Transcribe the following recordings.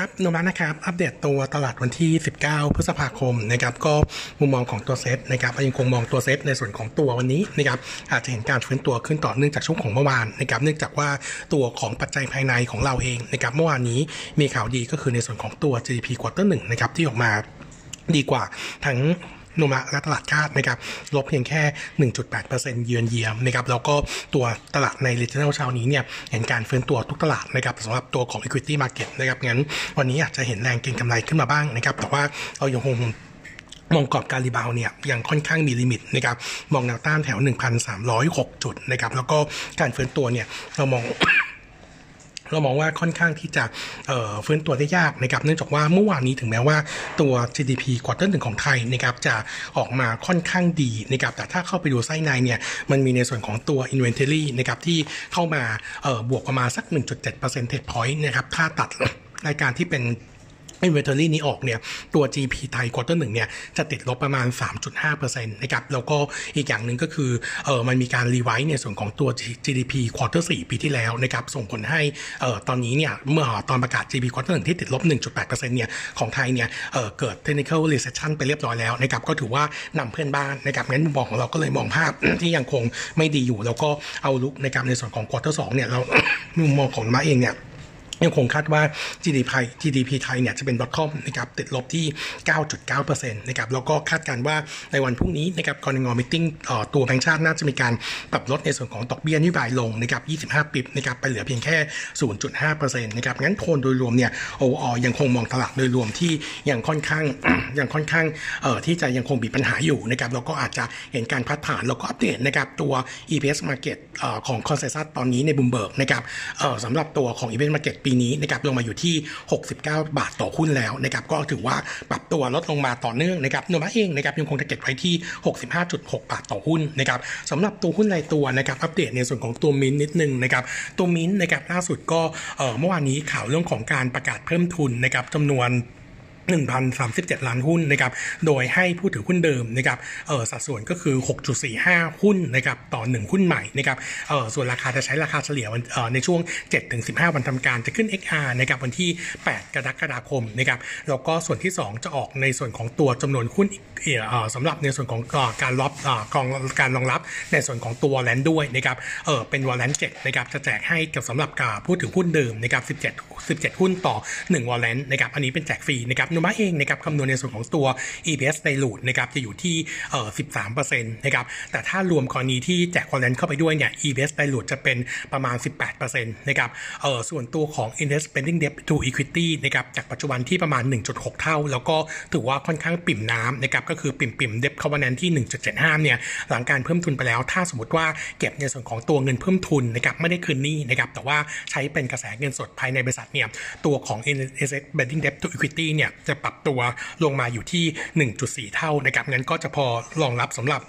ครับโนมูระนะครับอัปเดตตัวตลาดวันที่ 19 พฤษภาคมนะครับก็มุมมองของตัวเซตนะครับยังคงมองตัวเซตในส่วนของตัววันนี้นะครับอาจจะเห็นการฟื้นตัวขึ้นต่อเนื่องจากช่วงของเมื่อวานนะครับเนื่องจากว่าตัวของปัจจัยภายในของเราเองนะครับเมื่อวานนี้มีข่าวดีก็คือในส่วนของตัว GDP quarter หนึ่งนะครับที่ออกมาดีกว่าทั้ง โนมูระและตลาดคาดนะครับลบเพียงแค่ 1.8%เยือนเยียมนะครับแล้วก็ตัวตลาดใน regional เช้านี้เนี่ยเห็นการฟื้นตัวทุกตลาดนะครับสำหรับตัวของ equity market นะครับงั้นวันนี้อาจจะเห็นแรงเก็งกำไรขึ้นมาบ้างนะครับแต่ว่าเรายังคงมองกรอบการ rebound เนี่ยยังค่อนข้างมี limit นะครับมองแนวต้านแถว 1,306 จุดนะครับแล้วก็การฟื้นตัวเนี่ยเรามอง เรามองว่าค่อนข้างที่จะฟื้นตัวได้ยากนะครับเนื่องจากว่าเมื่อวานนี้ถึงแม้ว่าตัว GDP quarter หนึ่งของไทยนะครับจะออกมาค่อนข้างดีนะครับแต่ถ้าเข้าไปดูไส้ในเนี่ยมันมีในส่วนของตัว Inventory นะครับที่เข้ามาบวกประมาณสัก 1.7% percentage point นะครับถ้าตัดรายการที่เป็น inventory นี้ออกเนี่ยตัว GP ไทยควอเตอร์หนึ่งเนี่ยจะติดลบประมาณ 3.5%นะครับแล้วก็อีกอย่างหนึ่งก็คือเออมันมีการ revise ในส่วนของตัว GDP quarter สี่ปีที่แล้วนะครับส่งผลให้เออตอนนี้เนี่ยเมื่อตอนประกาศ GDP quarter หนึ่งที่ติดลบ 1.8%เนี่ยของไทยเนี่ยเออเกิด technical recession ไปเรียบร้อยแล้วนะครับก็ถือว่านำเพื่อนบ้านนะครับงั้นมุมมองของเราก็เลยมองภาพที่ยังคงไม่ดีอยู่ แล้วก็ outlook นะครับในส่วนของ quarter สองเนี่ยเรามุมมองของโนมูระเองเนี่ย ยังคงคาดว่า GDP GDP ไทยเนี่ยจะเป็น bottom นะครับติดลบที่ 9.9%นะครับแล้วก็คาดการณ์ว่าในวันพรุ่งนี้นะครับกนง. meeting ตัวแบงค์ชาติน่าจะมีการปรับลดในส่วนของดอกเบี้ยนโยบายลงนะครับ25 bip นะครับไปเหลือเพียงแค่ 0.5%นะครับงั้นโทนโดยรวมเนี่ยโออยังคงมองตลาดโดยรวมที่ยังค่อนข้างยังค่อนข้างเอ่อที่จะยังคงมีปัญหาอยู่นะครับแล้วก็อาจจะเห็นการพัดผ่านแล้วก็อัปเดตนะครับตัว EPS Market เอ่อของ Consensus ตอนนี้ในบูมเบิร์กนะครับเอ่อสำหรับตัวของ EPS Market ปีนี้นะครับลงมาอยู่ที่ 69 บาทต่อหุ้นแล้วนะครับก็ถือว่าปรับตัวลดลงมาต่อเนื่องนะครับโนมาเองนะครับยังคงจะเก็บไว้ที่ 65.6 บาทต่อหุ้นนะครับสำหรับตัวหุ้นรายตัวนะครับอัปเดตในส่วนของตัวมินนิดนึงนะครับตัวมินนะครับล่าสุดก็เมื่อวานนี้ข่าวเรื่องของการประกาศเพิ่มทุนนะครับจำนวน 1,037 ล้านหุ้นนะครับ โดยให้ผู้ถือหุ้นเดิมนะครับ เออสัดส่วนก็คือ 6.45 หุ้นนะครับต่อ 1 หุ้นใหม่นะครับ เออส่วนราคาจะใช้ราคาเฉลี่ยวันเออในช่วง 7-15 วันทำการจะขึ้น XR นะครับวันที่ 8 กรกฎาคมนะครับ แล้วก็ส่วนที่ 2 จะออกในส่วนของตัวจำนวนหุ้นเออสำหรับในส่วนของการรับกองการรองรับในส่วนของตัวแลนด์ด้วยนะครับ เออเป็นวอลเลนต์7นะครับจะแจกให้กับสำหรับผู้ถือหุ้นเดิมนะครับ 17 17 หุ้นต่อ 1 วอลเลนต์นะครับ อันนี้เป็นแจกฟรีนะครับนุมาเองนะครับคำนวณในส่วนของตัว EPS ในลูดนะครับจะอยู่ที่เอ่อ13%นะครับแต่ถ้ารวมกรณีที่แจกคอนเลนเข้าไปด้วยเนี่ย EPS ในลูดจะเป็นประมาณ 18%นะครับเอ่อส่วนตัวของ Invest Spending Debt to Equity นะครับจากปัจจุบันที่ประมาณ 1.6 เท่า แล้วก็ถือว่าค่อนข้างปิ่มน้ำนะครับก็คือปิ่มปิ่ม Debt Covenant ที่ 1.75 เนี่ยหลังการเพิ่มทุนไปแล้ว ถ้าสมมติว่าเก็บในส่วนของตัวเงินเพิ่มทุนนะครับไม่ได้คืนหนี้นะครับแต่ว่าใช้เป็นกระแสเงินสดภายในบริษัทเนี่ยตัวของ Invest Spending Debt to Equity เนี่ยจะปรับตัวลงมาอยู่ที่ 1.4 เท่านะครับงั้นก็จะพอรองรับสำหรับ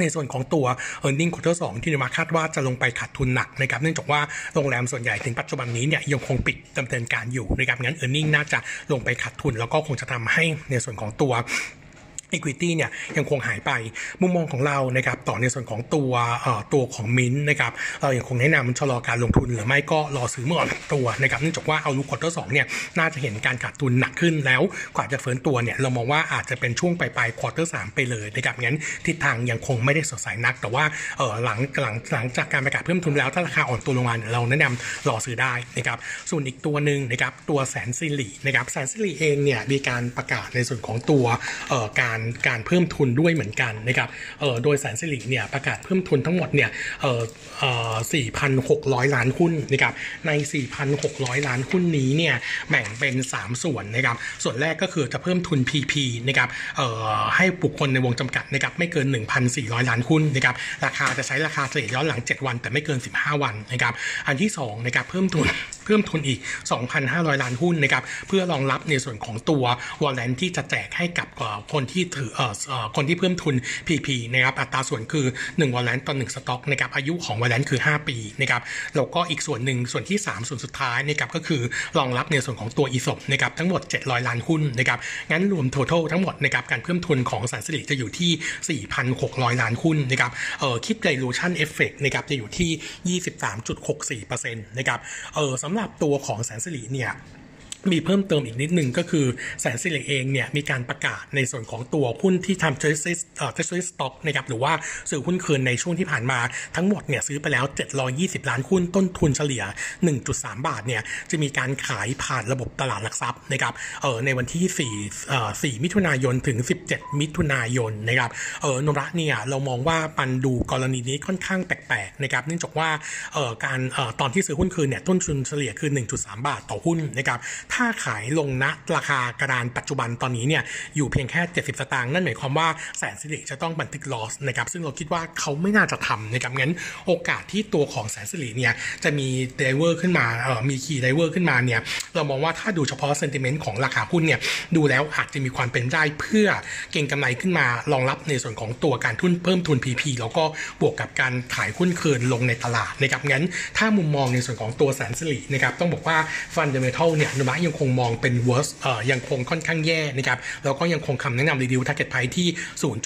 ในส่วนของตัว e a r n i n g ควอเตอร์สที่นิมาคาดว่าจะลงไปขาดทุนหนักนะครับเนื่องจากว่าโรงแรมส่วนใหญ่ถึงปัจจุบันนี้เนี่ยยังคงปิดดำเนินการอยู่นะครับงั้น e a r n i n g น่าจะลงไปขาดทุน แล้วก็คงจะทำให้ในส่วนของตัว Equity เนี่ยยังคงหายไปมุมมองของเรานะครับต่อในส่วนของตัวตัวของมินนะครับเรายังคงแนะนำชะลอการลงทุนหรือไม่ก็รอซื้อเมื่ออ่อนตัวนะครับเนื่องจากว่า outlook quarter สองเนี่ยน่าจะเห็นการขาดทุนหนักขึ้นแล้วกว่าจะเฟิร์นตัวเนี่ยเรามองว่าอาจจะเป็นช่วงปลายปลาย quarter สามไปเลยนะครับงั้นทิศทางยังคงไม่ได้สดใสนัก แต่ว่าเออหลังหลังหลังจากการประกาศเพิ่มทุนแล้วถ้าราคาอ่อนตัวลงมาเราแนะนำรอซื้อได้นะครับส่วนอีกตัวหนึ่งนะครับตัวแสนซิลีนะครับแสนซิลีเองเนี่ยมีการประกาศในส่วนของตัวเอ่อการการเพิ่มทุนด้วยเหมือนกันนะครับโดยแสนสิริเนี่ยประกาศเพิ่มทุนทั้งหมดเนี่ย4,600 ล้านหุ้นนะครับใน 4,600 ล้านหุ้นนี้เนี่ยแบ่งเป็น 3 ส่วนนะครับส่วนแรกก็คือจะเพิ่มทุน PP นะครับให้บุคคลในวงจำกัดนะครับไม่เกิน 1,400 ล้านหุ้นนะครับราคาจะใช้ราคาเฉลี่ยย้อนหลัง 7 วัน แต่ไม่เกิน 15 วันนะครับอันที่2นะครับเพิ่มทุน เพิ่มทุนอีก 2,500 ล้านหุ้นนะครับเพื่อรองรับในส่วนของตัว warrant ที่จะแจกให้กับคนที่ถือออคนที่เพิ่มทุน PP นะครับอัตราส่วนคือ 1 warrant ต่อ1สต็อกนะครับอายุของ warrant คือ 5 ปีนะครับแล้วก็อีกส่วนหนึ่งส่วนที่ 3 ส่วนสุดท้ายนะครับก็คือรองรับในส่วนของตัว ESOP นะครับทั้งหมด 700 ล้านหุ้นนะครับงั้นรวม total ทั้งหมดนะครับการเพิ่มทุนของแสนสิริจะอยู่ที่ 4,600 ล้านหุ้นนะครับเออคิด dilution effect นะครับจะอยู่ที่ 23.64%นะครับเออสำหรับตัวของแสนสิริเนี่ย มีเพิ่มเติมอีกนิดนึงก็คือแสนสิริเองเนี่ยมีการประกาศในส่วนของตัวหุ้นที่ทำ treasury เอ่อ treasury stock นะครับหรือว่าซื้อหุ้นคืนในช่วงที่ผ่านมาทั้งหมดเนี่ยซื้อไปแล้ว 720 ล้านหุ้นต้นทุนเฉลี่ย 1.3 บาทเนี่ยจะมีการขายผ่านระบบตลาดหลักทรัพย์นะครับเออในวันที่4เอ่อ4มิถุนายนถึง 17 มิถุนายนนะครับเออนระเนี่ยเรามองว่าปันดูกรณีนี้ค่อนข้างแปลกๆนะครับเนื่องจากว่าเออการเออตอนที่ซื้อหุ้นคืนเนี่ยต้นทุนเฉลี่ยคือ 1.3 บาทต่อหุ้นนะครับถ้าขายลงณราคากระดานปัจจุบันตอนนี้เนี่ยอยู่เพียงแค่ 70 สตางค์นั่นหมายความว่าแสนสิริจะต้องบันทึก loss นะครับซึ่งเราคิดว่าเขาไม่น่าจะทำนะครับงั้นโอกาสที่ตัวของแสนสิริเนี่ยจะมี driver ขึ้นมาเอ่อมี key driver ขึ้นมาเนี่ยเรามองว่าถ้าดูเฉพาะเซนติเมนต์ของราคาหุ้นเนี่ยดูแล้วอาจจะมีความเป็นได้เพื่อเก็งกำไรขึ้นมารองรับในส่วนของตัวการทุนเพิ่มทุน PP แล้วก็บวกกับการขายหุ้นคืนลงในตลาดนะครับงั้นถ้ามุมมองในส่วนของตัวแสนสิรินะครับต้องบอกว่าฟันเดเมทัลเนี่ยนุมะยังคงมองเป็น worst เอ่อยังคงค่อนข้างแย่นะครับแล้วก็ยังคงคำแนะนำรีดิว target price ที่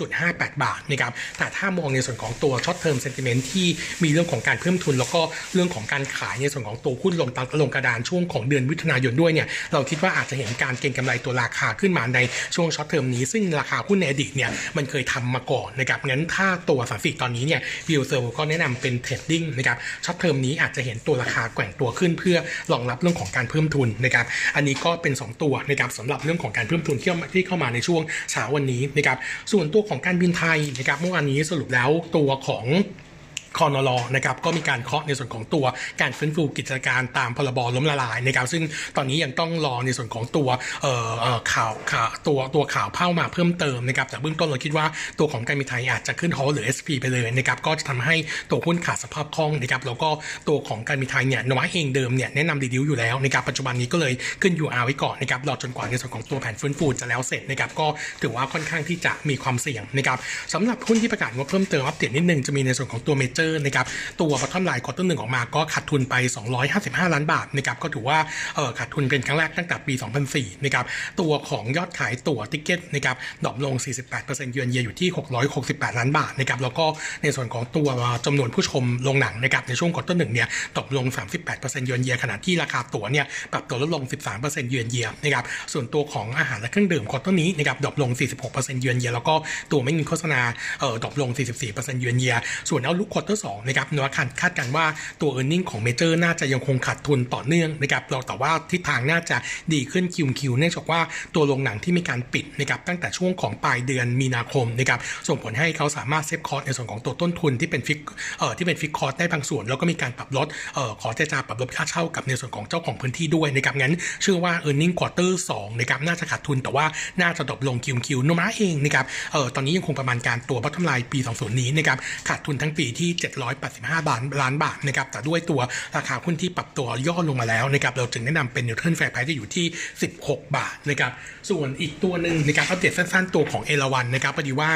0.58 บาทนะครับแต่ถ้ามองในส่วนของตัว short term sentiment ที่มีเรื่องของการเพิ่มทุน แล้วก็เรื่องของการขายในส่วนของตัวหุ้นลงตัลงกระดานช่วงของเดือนมิถุนายนด้วยเนี่ยเราคิดว่าอาจจะเห็นการเก็งกำไรตัวราคาขึ้นมาในช่วง short term นี้ซึ่งราคาหุ้นในอดีตเนี่ยมันเคยทำมาก่อนนะครับงั้นถ้าตัวแสนสิริตอนนี้เนี่ยวิว เราก็แนะนำเป็น trading นะครับ short term นี้อาจจะเห็นตัวราคาแกว่งตัวขึ้นเพื่อรองรับเรื่องของการเพิ่มทุนนะครับอันนี้ก็เป็น 2 ตัวนะครับสำหรับเรื่องของการเพิ่มทุนที่ที่เข้ามาในช่วงเช้าวันนี้นะครับส่วนตัวของการบินไทยนะครับเมื่อวานนี้สรุปแล้วตัวของ คอนรนะครับก็มีการเคาะในส่วนของตัวการฟื้นฟูกิจการตามพรบล้มละลายนะครับซึ่งตอนนี้ยังต้องรอในส่วนของตัวข่าวข่าวตัวตัวข่าวเพิ่มมาเพิ่มเติมนะครับแต่เบื้องต้นเราคิดว่าตัวของการบินไทยอาจจะขึ้นฮอลหรือ SP ไปเลยนะครับก็จะทำให้ตัวหุ้นขาดสภาพคล่องนะครับแล้วก็ตัวของการบินไทยเนี่ยนวัเองเดิมเนี่ยแนะนำรีดิวอยู่แล้วนะครับปัจจุบันนี้ก็เลยขึ้น UR ไว้ก่อนนะครับรอจนกว่าในส่วนของตัวแผนฟื้นฟูจะแล้วเสร็จนะครับก็ถือว่าค่อนข้างที่จะมีความเสี่ยงนะครับสำหรับหุ้นที่ประกาศงบเพิ่มเติมอัปเดตนิดนึงจะมีในส่วนของตัวเมเจอร์นะครับตัว bottom line quarter หนึ่งออกมาก็ขาดทุนไป 255 ล้านบาทนะครับก็ถือว่าเออขาดทุนเป็นครั้งแรกตั้งแต่ปี 2004นะครับตัวของยอดขายตั๋ว ticket นะครับ drop ลง 48% year on year อยู่ที่ 668 ล้านบาทนะครับแล้วก็ในส่วนของตัวจำนวนผู้ชมโรงหนังนะครับในช่วง quarter หนึ่งเนี่ย drop ลง 38% year on year ขณะที่ราคาตั๋วเนี่ยปรับตัวลดลง 13%เยือนเยียนะครับส่วนตัวของอาหารและเครื่องดื่ม quarter นี้นะครับ drop ลง 46% year on year แล้วก็ตัวไม่มีโฆษณาเออดรอปลง 44%เยือนเยียส่วนเอาลุกควอเตอร์สนะครับโนมูระคาดการณ์ว่าตัว e a r n i n g ของเมเจอร์น่าจะยังคงขาดทุนต่อเนื่องนะครับเราแต่ว่าทิศทางน่าจะดีขึ้นคิวคิวเนื่องจากว่าตัวโรงหนังที่มีการปิดนะครับตั้งแต่ช่วงของปลายเดือนมีนาคมนะครับส่งผลให้เขาสามารถ save cost ในส่วนของตัวต้นทุนที่เป็น fix เอ่อที่เป็นฟิกคอร์สได้บางส่วน แล้วก็มีการปรับลดเอ่อขอเจรจาปรับลดค่าเช่ากับในส่วนของเจ้าของพื้นที่ด้วยนะครับงั้นเชื่อว่า e a r n i n g ควอเตอร์สองนะครับน่าจะขาดทุนแต่ว่าน่าจะ drop ลง Q on Q โนมูระเองนะครับเอ่อตอนนี้ยังคงประมาณการตัว bottom line ปี 20 นี้นะครับขาดทุนทั้งปีที่785ล้าทล้านบาทนะครับแต่ด้วยตัวราคาหุ้นที่ปรับตัวย่อลงมาแล้วนะครับเราจึงแนะนำเป็น neutral fair price จะอยู่ที่ 16 บาทนะครับส่วนอีกตัวหนึ่งในการอัปเดตสั้นๆตัวของเอราวัณนะครับพอดีว่า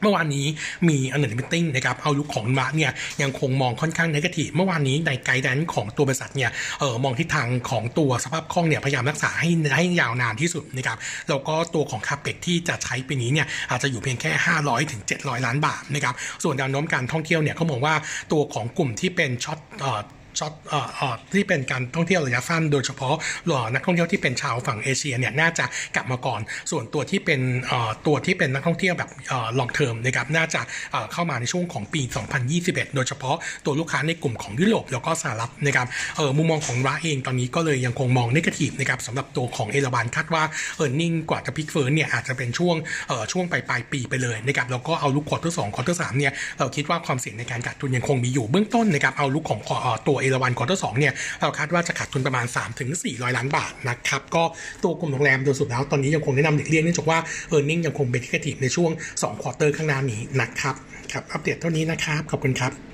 เมื่อวานนี้มี analyst meeting นะครับ outlook ของมาเนี่ยยังคงมองค่อนข้าง negative เมื่อวานนี้ใน guidance ของตัวบริษัทเนี่ยเออมองทิศทางของตัวสภาพคล่องเนี่ยพยายามรักษาให้ให้ยาวนานที่สุดนะครับแล้วก็ตัวของ CAPEX ที่จะใช้ปีนี้เนี่ยอาจจะอยู่เพียงแค่ 500ถึง700 ล้านบาทนะครับส่วนแนวโน้มการท่องเที่ยวเนี่ยเขามองว่าตัวของกลุ่มที่เป็น short เอ่อ short เอ่อที่เป็นการท่องเที่ยวระยะสั้นโดยเฉพาะหล่อนักท่องเที่ยวที่เป็นชาวฝั่งเอเชียเนี่ยน่าจะกลับมาก่อน ส่วนตัวที่เป็นเอ่อตัวที่เป็นนักท่องเที่ยวแบบเอ่อ long term นะครับน่าจะเอ่อเข้ามาในช่วงของปี 2021 โดยเฉพาะตัวลูกค้าในกลุ่มของยุโรปแล้วก็สหรัฐนะครับเออมุมมองของเราเองตอนนี้ก็เลยยังคงมอง negative นะครับสำหรับตัวของเอราวัณคาดว่า earning กว่าจะพลิกฟื้นเนี่ยอาจจะเป็นช่วงเอ่อช่วงปลายปลายปีไปเลยนะครับแล้วก็ outlook quarter สอง quarter สามเนี่ยเราคิดว่าความเสี่ยงในการขาดทุนยังคงมีอยู่เบื้องต้นนะครับ outlook ของตัวเอราวัณ quarter สองเนี่ยเราคาดว่าจะขาดทุนประมาณ 3-400 ล้านบาทนะครับก็ตัวกลุ่มโรงแรมโดยสรุปแล้วตอนนี้ยังคงแนะนำหลีกเลี่ยงเนื่องจากว่า earning ยังคงเป็น negative ในช่วง2 quarter ข้างหน้านี้นะครับครับอัปเดตเท่านี้นะครับขอบคุณครับ